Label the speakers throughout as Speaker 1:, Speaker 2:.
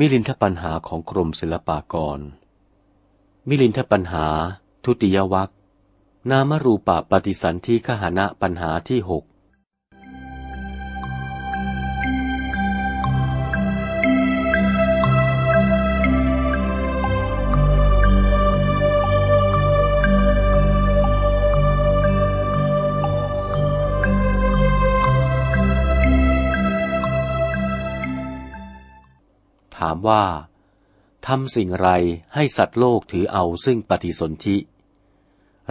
Speaker 1: มิลินทปัญหาของกรมศิลปากร มิลินทปัญหา ทุติยวัคนามรูปปฏิสันธิขหณะปัญหาที่หก ถามว่าทำสิ่งไรให้สัตว์โลกถือเอาซึ่งปฏิสนธิ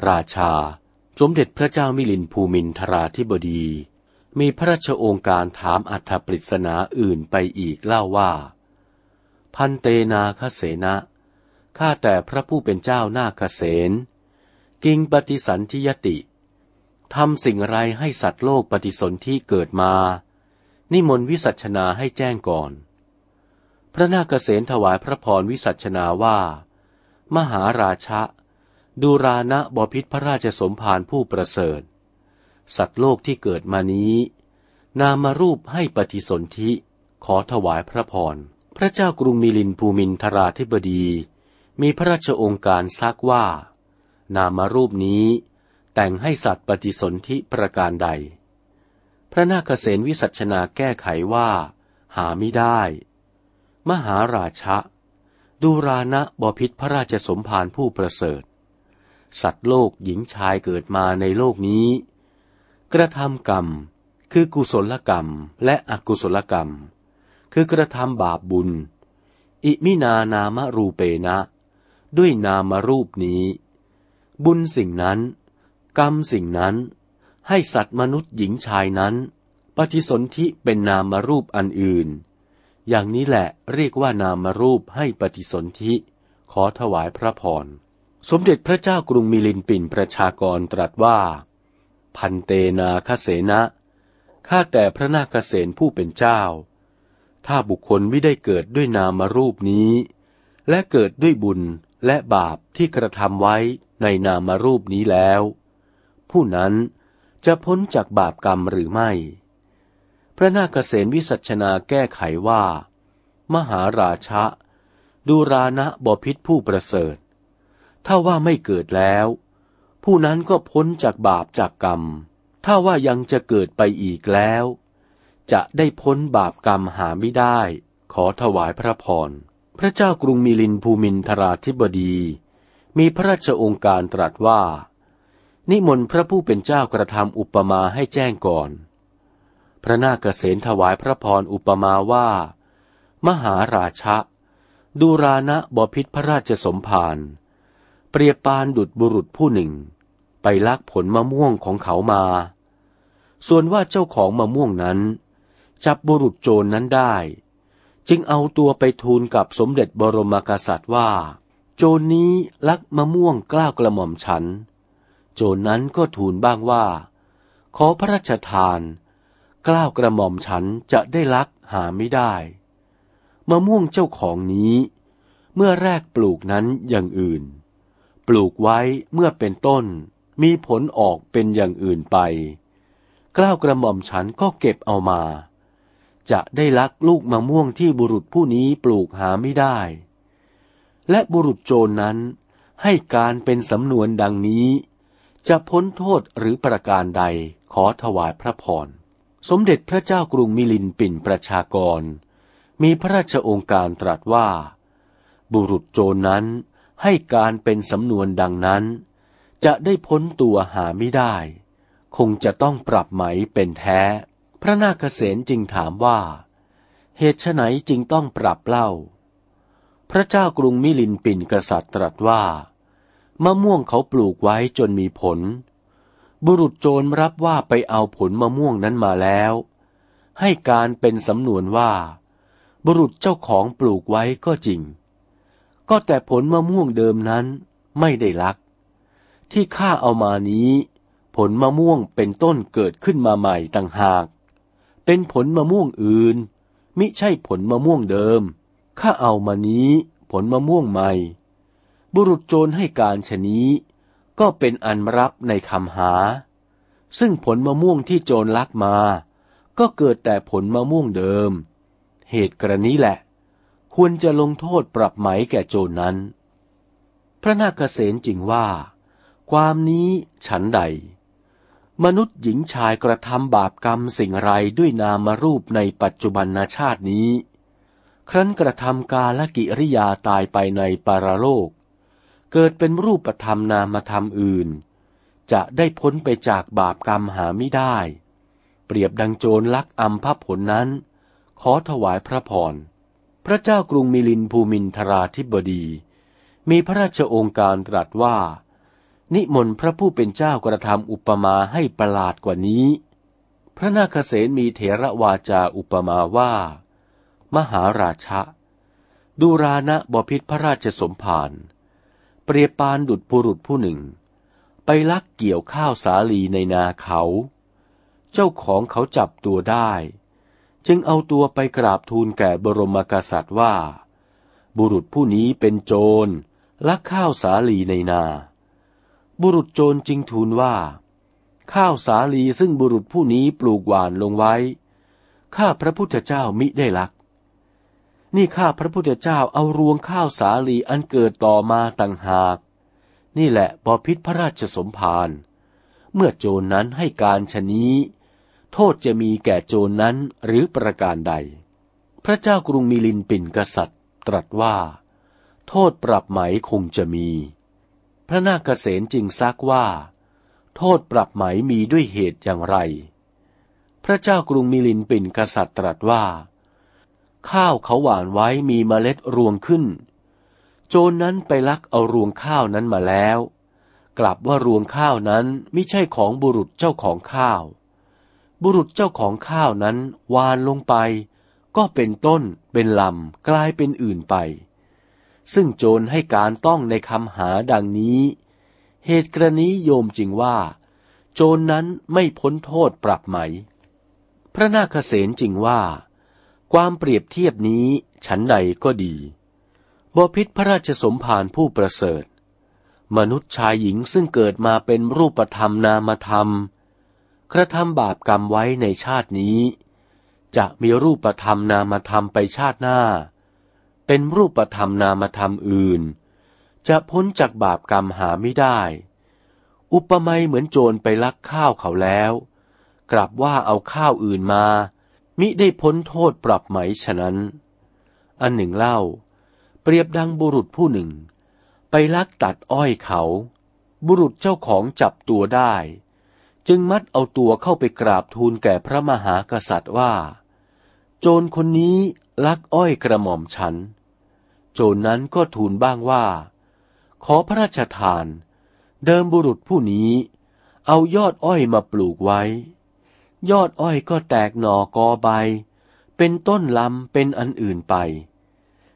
Speaker 1: ราชาสมเด็จพระเจ้ามิลินภูมินทราธิบดี มีพระราชโองการถามอัธปริศนาอื่นไปอีกเล่าว่า พันเตนาคเสนะข้าแต่พระผู้เป็นเจ้านาคเสนกิงปฏิสันธิยติทำสิ่งไรให้สัตว์โลกปฏิสนธิเกิดมา นิมนต์วิสัชนาให้แจ้งก่อน พระนาคเษนถวายพระพรวิสัชนาว่า มหาราชะ ดูรานะบพิษพระราชสมภารผู้ประเสริฐ สัตว์โลกที่เกิดมานี้ นามารูปให้ปฏิสนธิ ขอถวายพระพร พระเจ้ากรุงมิลินภูมินทราธิบดี มีพระราชองค์การซักว่า นามารูปนี้แต่งให้สัตว์ปฏิสนธิประการใด พระนาคเษนวิสัชนาแก้ไขว่า หาไม่ได้ มหาราชะดูรานะบพิษพระราชสมภารผู้ประเสริฐ สัตว์โลกหญิงชายเกิดมาในโลกนี้ กระทำกรรมคือกุศลกรรมและอกุศลกรรม คือกระทำบาปบุญ อิมินานามรูเปนะ ด้วยนามรูปนี้ บุญสิ่งนั้น กรรมสิ่งนั้น ให้สัตว์มนุษย์หญิงชายนั้น ปฏิสนธิเป็นนามรูปอันอื่น อย่างนี้แหละเรียกว่านามรูปให้ปฏิสนธิ ขอถวายพระพร สมเด็จพระเจ้ากรุงมิลินปินประชากรตรัสว่า พันเตนาคเสนะข้าแต่พระนาคเสนผู้เป็นเจ้า ถ้าบุคคลไม่ได้เกิดด้วยนามรูปนี้ และเกิดด้วยบุญและบาปที่กระทำไว้ในนามรูปนี้แล้ว ผู้นั้นจะพ้นจากบาปกรรมหรือไม่ พระนาคเษนวิสัชนาแก้ไขว่า มหาราชะ ดูรานะบพิษผู้ประเสริฐ ถ้าว่าไม่เกิดแล้ว ผู้นั้นก็พ้นจากบาปจากกรรม ถ้าว่ายังจะเกิดไปอีกแล้ว จะได้พ้นบาปกรรมหาไม่ได้ ขอถวายพระพร พระเจ้ากรุงมิลินภูมินทราธิบดี มีพระราชองค์การตรัสว่า นิมนต์พระผู้เป็นเจ้ากระทำอุปมาให้แจ้งก่อน พระนาคเษนถวายพระพรอุปมาว่า มหาราชะดูรานะบพิษพระราชสมภารเปรียบปานดุดบุรุษผู้หนึ่ง ไปลักผลมะม่วงของเขามา ส่วนว่าเจ้าของมะม่วงนั้น จับบุรุษโจรนนั้นได้ จึงเอาตัวไปทูลกับสมเด็จบรมกษัตริย์ว่า โจรนี้ลักมะม่วงกล้าวกระหม่อมฉัน โจรนนั้นก็ทูลบ้างว่า ขอพระราชทาน กล้าวกระหม่อมฉันจะได้ลักหาไม่ได้ มะม่วงเจ้าของนี้ เมื่อแรกปลูกนั้นอย่างอื่น ปลูกไว้เมื่อเป็นต้นมีผลออกเป็นอย่างอื่นไป กล้าวกระหม่อมฉันก็เก็บเอามา จะได้ลักลูกมะม่วงที่บุรุษผู้นี้ปลูกหาไม่ได้ และบุรุษโจรนั้นให้การเป็นสำนวนดังนี้ จะพ้นโทษหรือประการใดขอถวายพระพร สมเด็จพระเจ้ากรุงมิลินปินประชากร มีพระราชองค์การตรัสว่า บุรุษโจรนั้นให้การเป็นสำนวนดังนั้น จะได้พ้นตัวหาไม่ได้ คงจะต้องปรับไหมเป็นแท้ พระนาคเษนจึงถามว่า เหตุไฉนจึงต้องปรับเล่า พระเจ้ากรุงมิลินปินกษัตริย์ตรัสว่า มะม่วงเขาปลูกไว้จนมีผล บุรุษโจรรับว่าไปเอาผลมะม่วงนั้นมาแล้ว ให้การเป็นสำนวนว่า บุรุษเจ้าของปลูกไว้ก็จริง ก็แต่ผลมะม่วงเดิมนั้นไม่ได้ลัก ที่ข้าเอามานี้ ผลมะม่วงเป็นต้นเกิดขึ้นมาใหม่ต่างหาก เป็นผลมะม่วงอื่น มิใช่ผลมะม่วงเดิม ข้าเอามานี้ผลมะม่วงใหม่ บุรุษโจรให้การชนี้ ก็เป็นอันรับในคำหา ซึ่งผลมะม่วงที่โจรลักมา ก็เกิดแต่ผลมะม่วงเดิม เหตุกรณีแหละ ควรจะลงโทษปรับไหมแก่โจรนั้น พระนาคเษนจริงว่า ความนี้ฉันใด มนุษย์หญิงชายกระทำบาปกรรมสิ่งไรด้วยนามรูปในปัจจุบันนาชาตินี้ ครั้นกระทำกาลกิริยาตายไปในปารโลก เกิดเป็นรูปธรรมนามธรรมอื่น จะได้พ้นไปจากบาปกรรมหาไม่ได้ เปรียบดังโจรลักอัมพผลนั้น ขอถวายพระพร พระเจ้ากรุงมิลินภูมินทราธิบดี มีพระราชองค์การตรัสว่า นิมนต์พระผู้เป็นเจ้ากระทำอุปมาให้ประหลาดกว่านี้ พระนาคเษนมีเถระวาจาอุปมาว่า มหาราชะดูรานะบพิษพระราชสมภาร เปรียบปานดุดบุรุษผู้หนึ่ง ไปลักเกี่ยวข้าวสาลีในนาเขา เจ้าของเขาจับตัวได้ จึงเอาตัวไปกราบทูลแก่บรมกษัตริย์ว่า บุรุษผู้นี้เป็นโจรลักข้าวสาลีในนา บุรุษโจรจึงทูลว่า ข้าวสาลีซึ่งบุรุษผู้นี้ปลูกหวานลงไว้ ข้าพระพุทธเจ้ามิได้ลัก นี่ข้าพระพุทธเจ้าเอารวงข้าวสาลีอันเกิดต่อมาต่างหาก นี่แหละบอพิษพระราชสมภาร เมื่อโจรนั้นให้การชนี้ โทษจะมีแก่โจรนนั้นหรือประการใด พระเจ้ากรุงมิลินปินกษัตริย์ ตรัสว่า โทษปรับไหมคงจะมี พระนาคเษนจึงซักว่า โทษปรับไหมมีด้วยเหตุอย่างไร พระเจ้ากรุงมิลินปินกษัตริย์ตรัสว่า ข้าวเขาหวานไว้มีเมล็ดรวงขึ้น โจรนนั้นไปลักเอารวงข้าวนั้นมาแล้ว กลับว่ารวงข้าวนั้นไม่ใช่ของบุรุษเจ้าของข้าว บุรุษเจ้าของข้าวนั้นวานลงไป ก็เป็นต้น เป็นลำกลายเป็นอื่นไป ซึ่งโจรให้การต้องในคำหาดังนี้ เหตุกรณีโยมจริงว่า โจรนั้นไม่พ้นโทษปรับไหม พระนาคเษนจริงว่า ความเปรียบเทียบนี้ฉันใดก็ดีบพิษพระราชสมภารผู้ประเสริฐ มนุษย์ชายหญิงซึ่งเกิดมาเป็นรูปธรรมนามธรรม กระทำบาปกรรมไว้ในชาตินี้ จะมีรูปธรรมนามธรรมไปชาติหน้า เป็นรูปธรรมนามธรรมอื่น จะพ้นจากบาปกรรมหาไม่ได้ อุปมาเหมือนโจรไปลักข้าวเขาแล้ว กลับว่าเอาข้าวอื่นมา มิได้พ้นโทษปรับไหมฉะนั้น อันหนึ่งเล่า เปรียบดังบุรุษผู้หนึ่ง ไปลักตัดอ้อยเขา บุรุษเจ้าของจับตัวได้ จึงมัดเอาตัวเข้าไปกราบทูลแก่พระมหากษัตริย์ว่า โจรคนนี้ลักอ้อยกระหม่อมฉัน โจรนั้นก็ทูลบ้างว่า ขอพระราชทาน เดิมบุรุษผู้นี้ เอายอดอ้อยมาปลูกไว้ ยอดอ้อยก็แตกหน่อกอใบ เป็นต้นลำเป็นอันอื่นไป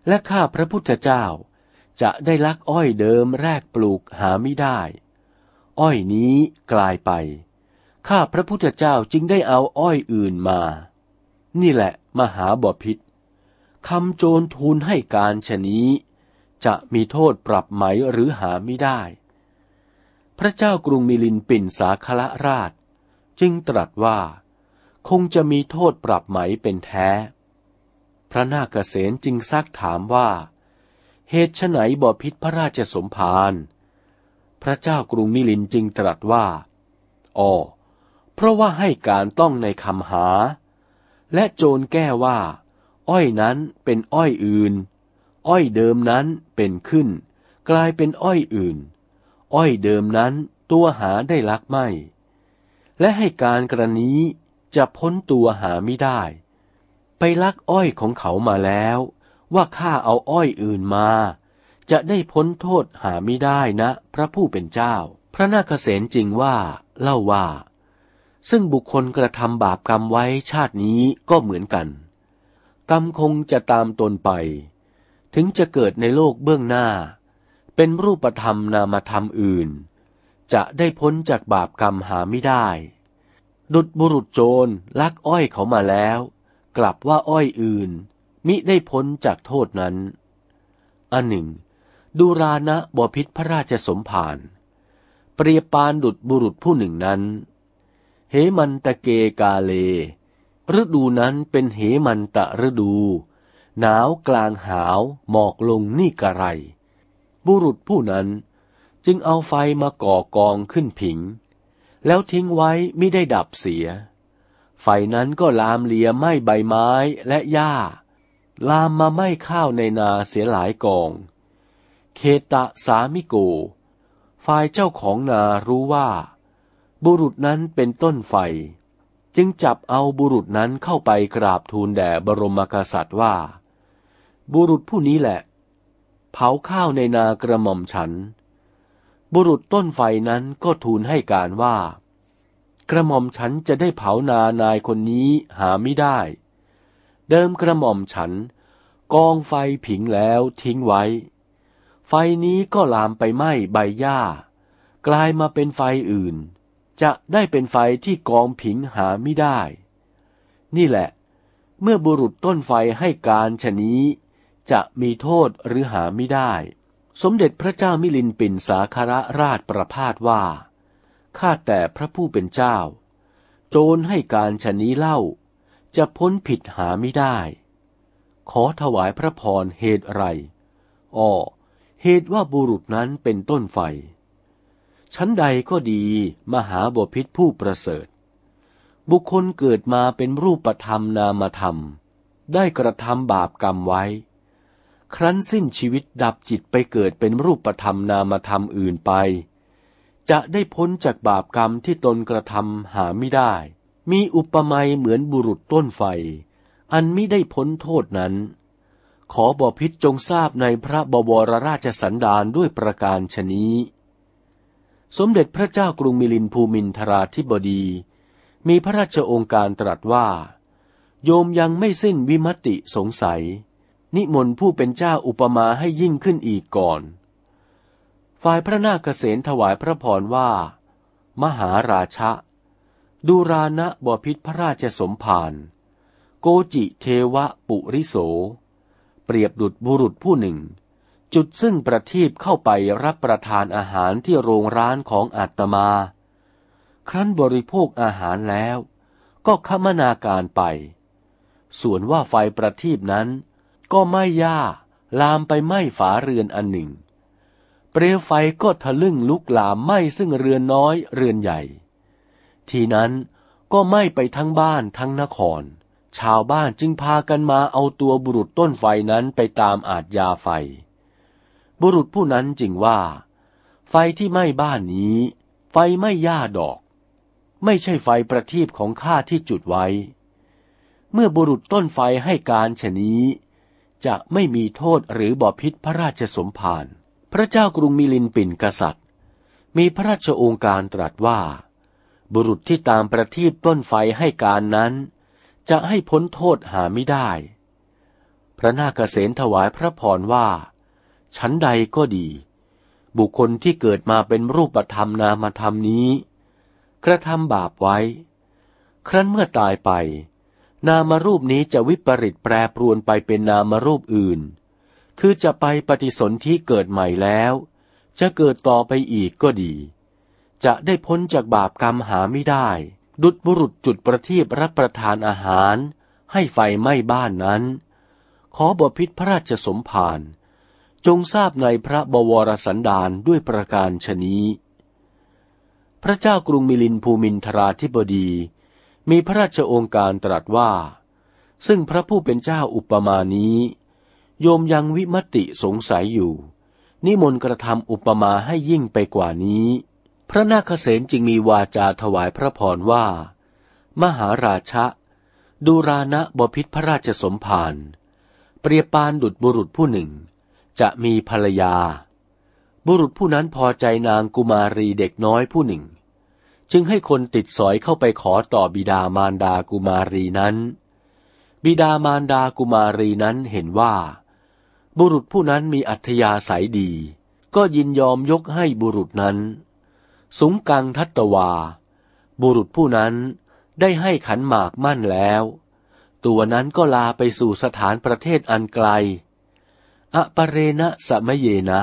Speaker 1: และข้าพระพุทธเจ้าจะได้ลักอ้อยเดิมแรกปลูกหาไม่ได้ อ้อยนี้กลายไป ข้าพระพุทธเจ้าจึงได้เอาอ้อยอื่นมา นี่แหละมหาบพิษคำโจรทูลให้การชนี้ จะมีโทษปรับไหมหรือหาไม่ได้ พระเจ้ากรุงมิลินปินสาคละราช จึงตรัสว่า คงจะมีโทษปรับไหมเป็นแท้ พระนาคเษนจึงซักถามว่า เหตุไฉนบ่พิษพระราชสมภารพระเจ้ากรุงมิลินจึงตรัสว่าอ๋อเพราะว่าให้การต้องในคำหา และโจรแก้ว่า อ้อยนั้นเป็นอ้อยอื่น อ้อยเดิมนั้นเป็นขึ้น กลายเป็นอ้อยอื่น อ้อยเดิมนั้นตัวหาได้ลักไม่ และให้การกรณีจะพ้นตัวหาไม่ได้ ไปลักอ้อยของเขามาแล้ว ว่าข้าเอาอ้อยอื่นมา จะได้พ้นโทษหาไม่ได้นะ พระผู้เป็นเจ้า พระนาคเษนจริงว่า เล่าว่า ซึ่งบุคคลกระทำบาปกรรมไว้ชาตินี้ก็เหมือนกัน กรรมคงจะตามตนไป ถึงจะเกิดในโลกเบื้องหน้า เป็นรูปธรรมนามธรรมอื่น จะได้พ้นจากบาปกรรมหาไม่ได้ ดุดบุรุษโจรลักอ้อยเขามาแล้ว กลับว่าอ้อยอื่น มิได้พ้นจากโทษนั้น อันหนึ่ง ดูรานะบพิษพระราชสมภารเปรียบปานดุดบุรุษผู้หนึ่งนั้น เหมันตะเกกาเล ฤดูนั้นเป็นเหมันตะฤดู หนาวกลางหาวหมอกลงนี่กระไร บุรุษผู้นั้น จึงเอาไฟมาก่อกองขึ้นผิง แล้วทิ้งไว้ไม่ได้ดับเสีย ไฟนั้นก็ลามเลียไหม้ใบไม้และหญ้า ลามมาไหม้ข้าวในนาเสียหลายกอง เคตะสามิโก ฝ่ายเจ้าของนารู้ว่า บุรุษนั้นเป็นต้นไฟ จึงจับเอาบุรุษนั้นเข้าไปกราบทูลแด่บรมกษัตริย์ว่า บุรุษผู้นี้แหละ เผาข้าวในนากระหม่อมฉัน บุรุษต้นไฟนั้นก็ทูลให้การว่า กระหม่อมฉันจะได้เผานานายคนนี้หาไม่ได้ เดิมกระหม่อมฉัน กองไฟผิงแล้วทิ้งไว้ ไฟนี้ก็ลามไปไหม้ใบหญ้า กลายมาเป็นไฟอื่น จะได้เป็นไฟที่กองผิงหาไม่ได้ นี่แหละ เมื่อบุรุษต้นไฟให้การชนี้ จะมีโทษหรือหาไม่ได้ สมเด็จพระเจ้ามิลินปินสาคารราชประพาสว่า ข้าแต่พระผู้เป็นเจ้า โจรให้การชนี้เล่า จะพ้นผิดหาไม่ได้ ขอถวายพระพรเหตุไรอ้อเหตุว่าบุรุษนั้นเป็นต้นไฟ ชั้นใดก็ดีมหาบพิษผู้ประเสริฐ บุคคลเกิดมาเป็นรูปธรรมนามธรรม ได้กระทำบาปกรรมไว้ ครั้นสิ้นชีวิตดับจิตไปเกิดเป็นรูปธรรมนามธรรมอื่นไป จะได้พ้นจากบาปกรรมที่ตนกระทำหาไม่ได้ มีอุปมาเหมือนบุรุษต้นไฟ อันมิได้พ้นโทษนั้น ขอบอพิษจงทราบในพระบวรราชสันดานด้วยประการชนี้ สมเด็จพระเจ้ากรุงมิลินภูมินทราธิบดี มีพระราชองค์การตรัสว่า โยมยังไม่สิ้นวิมติสงสัย นิมนต์ผู้เป็นเจ้าอุปมาให้ยิ่งขึ้นอีกก่อน ฝ่ายพระนาคเษนถวายพระพรว่า มหาราชะ ดูรานะบพิษพระราชสมภาร โกจิเทวะปุริโส เปรียบดุดบุรุษผู้หนึ่ง จุดซึ่งประทีปเข้าไปรับประทานอาหารที่โรงร้านของอาตมา ครั้นบริโภคอาหารแล้ว ก็คมนาการไป ส่วนว่าไฟประทีปนั้น ก็ไม่ย่าลามไปไหม้ฝาเรือนอันหนึ่ง เปลวไฟก็ทะลึ่งลุกลามไหม้ซึ่งเรือนน้อยเรือนใหญ่ ทีนั้นก็ไหม้ไปทั้งบ้านทั้งนคร ชาวบ้านจึงพากันมาเอาตัวบุรุษต้นไฟนั้นไปตามอาจยาไฟ บุรุษผู้นั้นจึงว่า ไฟที่ไหม้บ้านนี้ ไฟไม่ย่าดอก ไม่ใช่ไฟประทีปของข้าที่จุดไว้ เมื่อบุรุษต้นไฟให้การชนี้ จะไม่มีโทษหรือบอพิษพระราชสมภาร พระเจ้ากรุงมิลินปินกษัตริย์ มีพระราชโองการตรัสว่า บุรุษที่ตามประทีปต้นไฟให้การนั้น จะให้พ้นโทษหาไม่ได้ พระนาคเษนถวายพระพรว่า ชั้นใดก็ดี บุคคลที่เกิดมาเป็นรูปธรรมนามธรรมนี้ กระทำบาปไว้ ครั้นเมื่อตายไป นามรูปนี้จะวิปริตแปรปรวนไปเป็นนามรูปอื่น คือจะไปปฏิสนธิเกิดใหม่แล้ว จะเกิดต่อไปอีกก็ดี จะได้พ้นจากบาปกรรมหาไม่ได้ ดุดบุรุษจุดประทีปรับประทานอาหาร ให้ไฟไหม้บ้านนั้น ขอบพิษพระราชสมภารจงทราบในพระบวรสันดานด้วยประการชนี้ พระเจ้ากรุงมิลินภูมินทราธิบดี มีพระราชองค์การตรัสว่า ซึ่งพระผู้เป็นเจ้าอุปมานี้ โยมยังวิมติสงสัยอยู่ นิมนต์กระทำอุปมาให้ยิ่งไปกว่านี้ พระนาคเษนจึงมีวาจาถวายพระพรว่า มหาราชะดูรานะบพิษพระราชสมภารเปรียบปานดุดบุรุษผู้หนึ่ง จะมีภรรยา บุรุษผู้นั้นพอใจนางกุมารีเด็กน้อยผู้หนึ่ง จึงให้คนติดสอยเข้าไปขอต่อบิดามารดากุมารีนั้น บิดามารดากุมารีนั้นเห็นว่า บุรุษผู้นั้นมีอัธยาศัยดี ก็ยินยอมยกให้บุรุษนั้น สุงกังทัตวา บุรุษผู้นั้นได้ให้ขันหมากมั่นแล้ว ตัวนั้นก็ลาไปสู่สถานประเทศอันไกลอปเรณะสมเยนะ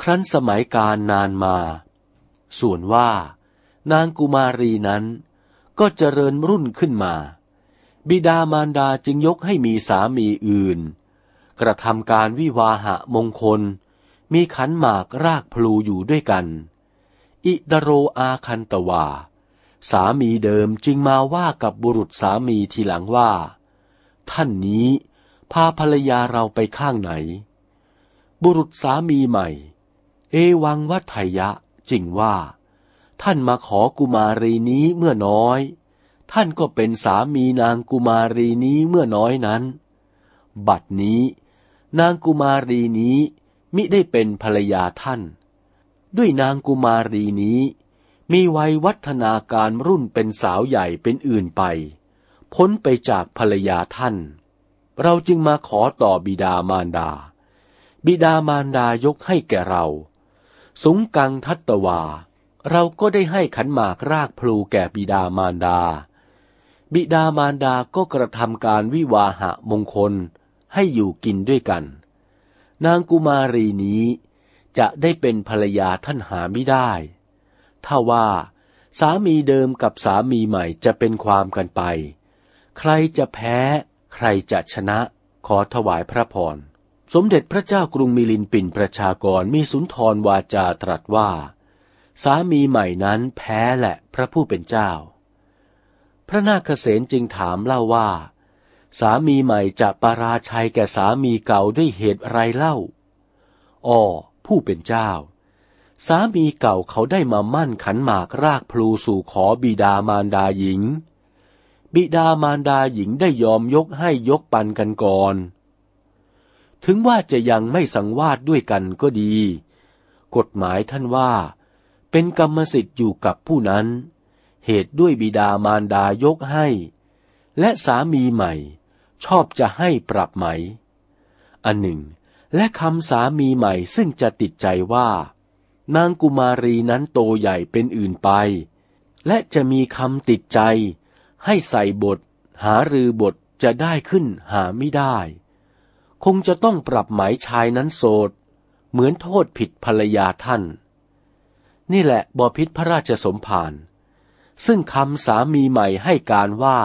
Speaker 1: ครั้นสมัยการนานมา ส่วนว่า นางกุมารีนั้น ก็เจริญรุ่นขึ้นมา บิดามารดาจึงยกให้มีสามีอื่น กระทำการวิวาหะมงคล มีขันหมากรากพลูอยู่ด้วยกัน อิดโรอาคันตวา สามีเดิมจึงมาว่ากับบุรุษสามีทีหลังว่า ท่านนี้พาภรรยาเราไปข้างไหน บุรุษสามีใหม่ เอวังวัฏยะจริงว่า ท่านมาขอกุมารีนี้เมื่อน้อย ท่านก็เป็นสามีนางกุมารีนี้เมื่อน้อยนั้น บัดนี้ นางกุมารีนี้มิได้เป็นภรรยาท่าน ด้วยนางกุมารีนี้ มีวัยวัฒนาการรุ่นเป็นสาวใหญ่เป็นอื่นไป พ้นไปจากภรรยาท่าน เราจึงมาขอต่อบิดามารดา บิดามารดายกให้แก่เรา สุงกังทัตตวา เราก็ได้ให้ขันหมากรากพลูแก่บิดามารดา บิดามารดาก็กระทำการวิวาหะมงคลให้อยู่กินด้วยกัน นางกุมารีนี้จะได้เป็นภรรยาท่านหาไม่ได้ ถ้าว่าสามีเดิมกับสามีใหม่จะเป็นความกันไป ใครจะแพ้ ใครจะชนะ ขอถวายพระพร สมเด็จพระเจ้ากรุงมิลินปินประชากรมีสุนทรวาจาตรัสว่า สามีใหม่นั้นแพ้แหละพระผู้เป็นเจ้า พระนาคเษนจึงถามเล่าว่า สามีใหม่จะปาราชัยแก่สามีเก่าด้วยเหตุไรเล่าอ้อผู้เป็นเจ้า สามีเก่าเขาได้มามั่นขันหมากรากพลูสู่ขอบิดามารดาหญิง บิดามารดาหญิงได้ยอมยกให้ยกปันกันก่อน ถึงว่าจะยังไม่สังวาสด้วยกันก็ดี กฎหมายท่านว่า เป็นกรรมสิทธิ์อยู่กับผู้นั้น เหตุด้วยบิดามารดายกให้ และสามีใหม่ชอบจะให้ปรับไหม อันหนึ่ง และคำสามีใหม่ซึ่งจะติดใจว่า นางกุมารีนั้นโตใหญ่เป็นอื่นไป และจะมีคำติดใจ ให้ใส่บท หารือบทจะได้ขึ้นหาไม่ได้ คงจะต้องปรับหมายชายนั้นโสด เหมือนโทษผิดภรรยาท่าน นี่แหละบอพิษพระราชสมภารซึ่งคำสามีใหม่ให้การว่า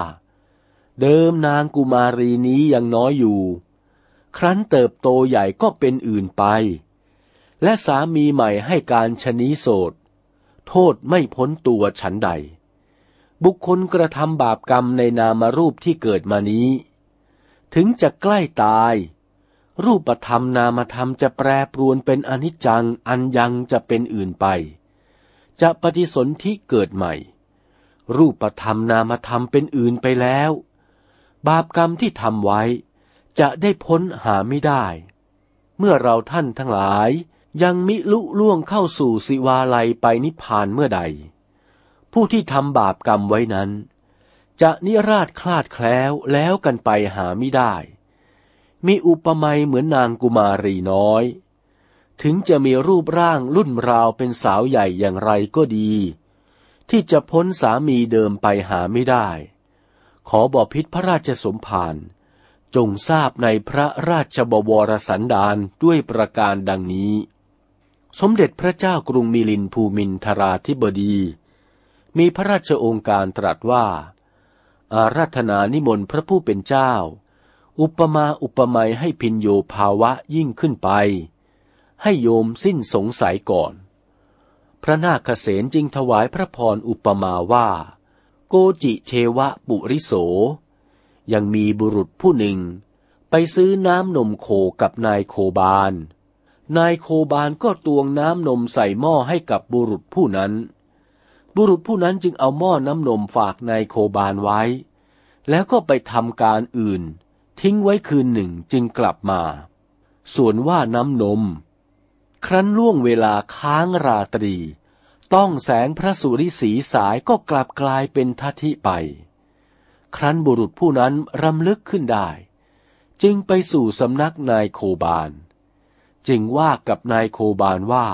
Speaker 1: เดิมนางกุมารีนี้ยังน้อยอยู่ ครั้นเติบโตใหญ่ก็เป็นอื่นไป และสามีใหม่ให้การชนีโสดโทษไม่พ้นตัวฉันใด บุคคลกระทำบาปกรรมในนามรูปที่เกิดมานี้ ถึงจะใกล้ตาย รูปธรรมนามธรรมจะแปรปรวนเป็นอนิจจังอันยังจะเป็นอื่นไป จะปฏิสนธิเกิดใหม่ รูปธรรมนามธรรมเป็นอื่นไปแล้ว บาปกรรมที่ทำไว้จะได้พ้นหาไม่ได้ เมื่อเราท่านทั้งหลายยังมิลุล่วงเข้าสู่สิวาลัยไปนิพพานเมื่อใด ผู้ที่ทำบาปกรรมไว้นั้น จะนิราชคลาดแคล้วแล้วกันไปหาไม่ได้ มีอุปมาเหมือนนางกุมารีน้อย ถึงจะมีรูปร่างรุ่นราวเป็นสาวใหญ่อย่างไรก็ดี ที่จะพ้นสามีเดิมไปหาไม่ได้ ขอบอพิษพระราชสมภารจงทราบในพระราชบวรสันดานด้วยประการดังนี้ สมเด็จพระเจ้ากรุงมิลินภูมินทราธิบดี มีพระราชองค์การตรัสว่า อาราธนานิมนต์พระผู้เป็นเจ้า อุปมาอุปไมยให้พินโยภาวะยิ่งขึ้นไป ให้โยมสิ้นสงสัยก่อน พระนาคเษนจึงถวายพระพรอุปมาว่า โกจิเทวะปุริโส ยังมีบุรุษผู้หนึ่ง ไปซื้อน้ำนมโคกับนายโคบาลนายโคบาลก็ตวงน้ำนมใส่หม้อให้กับบุรุษผู้นั้น บุรุษผู้นั้นจึงเอาหม้อน้ำนมฝากนายโคบาลไว้ แล้วก็ไปทำการอื่น ทิ้งไว้คืนหนึ่งจึงกลับมา ส่วนว่าน้ำนม ครั้นล่วงเวลาค้างราตรี ต้องแสงพระสุริสีสายก็กลับกลายเป็นทัทิไป ครั้นบุรุษผู้นั้นรำลึกขึ้นได้ จึงไปสู่สำนักนายโคบาล จึงว่ากับนายโคบาลว่า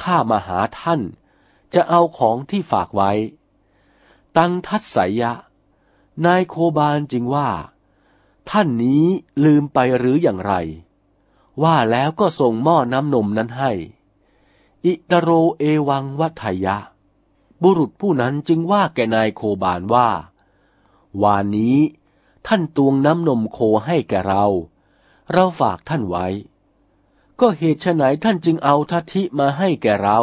Speaker 1: ข้ามาหาท่านจะเอาของที่ฝากไว้ ตั้งทัศสยะ นายโคบาลจึงว่า ท่านนี้ลืมไปหรืออย่างไร ว่าแล้วก็ส่งหม้อน้ำนมนั้นให้ อิตโรเอวังวัทยะ บุรุษผู้นั้นจึงว่าแกนายโคบานว่า วานนี้ท่านตวงน้ำนมโคให้แกเรา เราฝากท่านไว้ ก็เหตุไฉนท่านจึงเอาทัทิมาให้แกเรา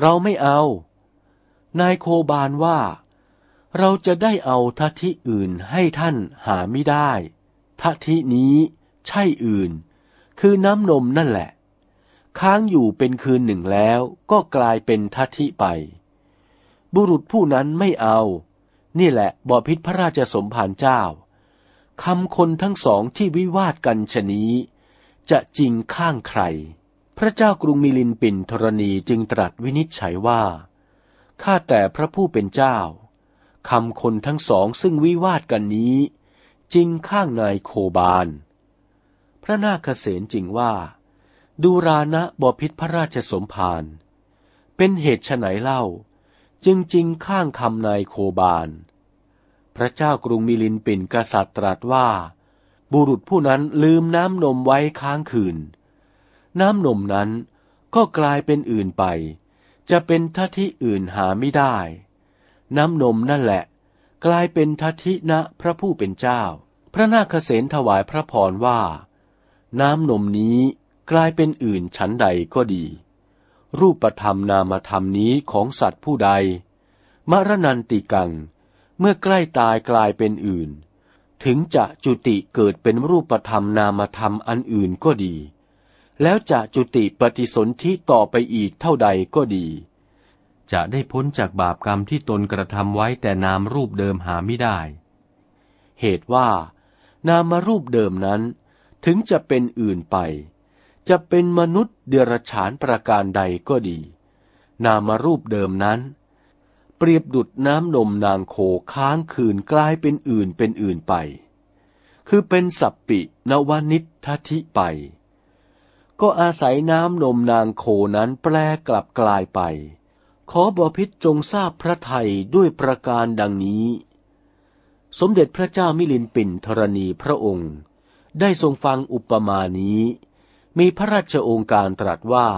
Speaker 1: เราไม่เอา นายโคบานว่า เราจะได้เอาทัทิอื่นให้ท่านหาไม่ได้ทัทินี้ใช่อื่น คือน้ำนมนั่นแหละ ค้างอยู่เป็นคืนหนึ่งแล้วก็กลายเป็นทัทิไป บุรุษผู้นั้นไม่เอา นี่แหละบ่อพิษพระราชสมภารเจ้าคำคนทั้งสองที่วิวาทกันชนี้ จะจริงข้างใคร พระเจ้ากรุงมิลินปินธรณีจึงตรัสวินิจฉัยว่า ข้าแต่พระผู้เป็นเจ้าคำคนทั้งสองซึ่งวิวาทกันนี้ จริงข้างนายโคบาล พระนาคเษนจริงว่า ดูรานะบพิษพระราชสมภารเป็นเหตุไฉนเล่า จึงจริงข้างคำนายโคบาล พระเจ้ากรุงมิลินปินกษัตริย์ตรัสว่า บุรุษผู้นั้นลืมน้ำนมไว้ค้างคืน น้ำนมนั้นก็กลายเป็นอื่นไป จะเป็นทัที่อื่นหาไม่ได้ น้ำนมนั่นแหละ กลายเป็นทัทินะพระผู้เป็นเจ้า พระนาคเษนถวายพระพรว่า น้ำนมนี้กลายเป็นอื่นชั้นใดก็ดี รูปธรรมนามธรรมนี้ของสัตว์ผู้ใด มรณันติกัง เมื่อใกล้ตายกลายเป็นอื่น ถึงจะจุติเกิดเป็นรูปธรรมนามธรรมอันอื่นก็ดี แล้วจะจุติปฏิสนธิต่อไปอีกเท่าใดก็ดี จะได้พ้นจากบาปกรรมที่ตนกระทำไว้แต่นามรูปเดิมหาไม่ได้ เหตุว่านามรูปเดิมนั้น ถึงจะเป็นอื่นไป จะเป็นมนุษย์เดรัจฉานประการใดก็ดี นามรูปเดิมนั้น เปรียบดุดน้ำนมนางโคค้างคืนกลายเป็นอื่นเป็นอื่นไป คือเป็นสัปปินวนิทธิไป ก็อาศัยน้ำนมนางโคนั้นแปลกลับกลายไป ขอบอพิษจงทราบพระไทยด้วยประการดังนี้ สมเด็จพระเจ้ามิลินปินธรณีพระองค์ ได้ทรงฟังอุปมานี้ มีพระราชโองการตรัสว่า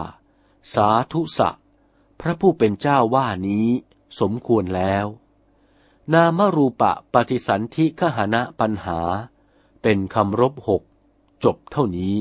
Speaker 1: สาธุสะ พระผู้เป็นเจ้าว่านี้สมควรแล้ว นามรูปะปฏิสันธิขหณะปัญหา เป็นคำรบหก จบเท่านี้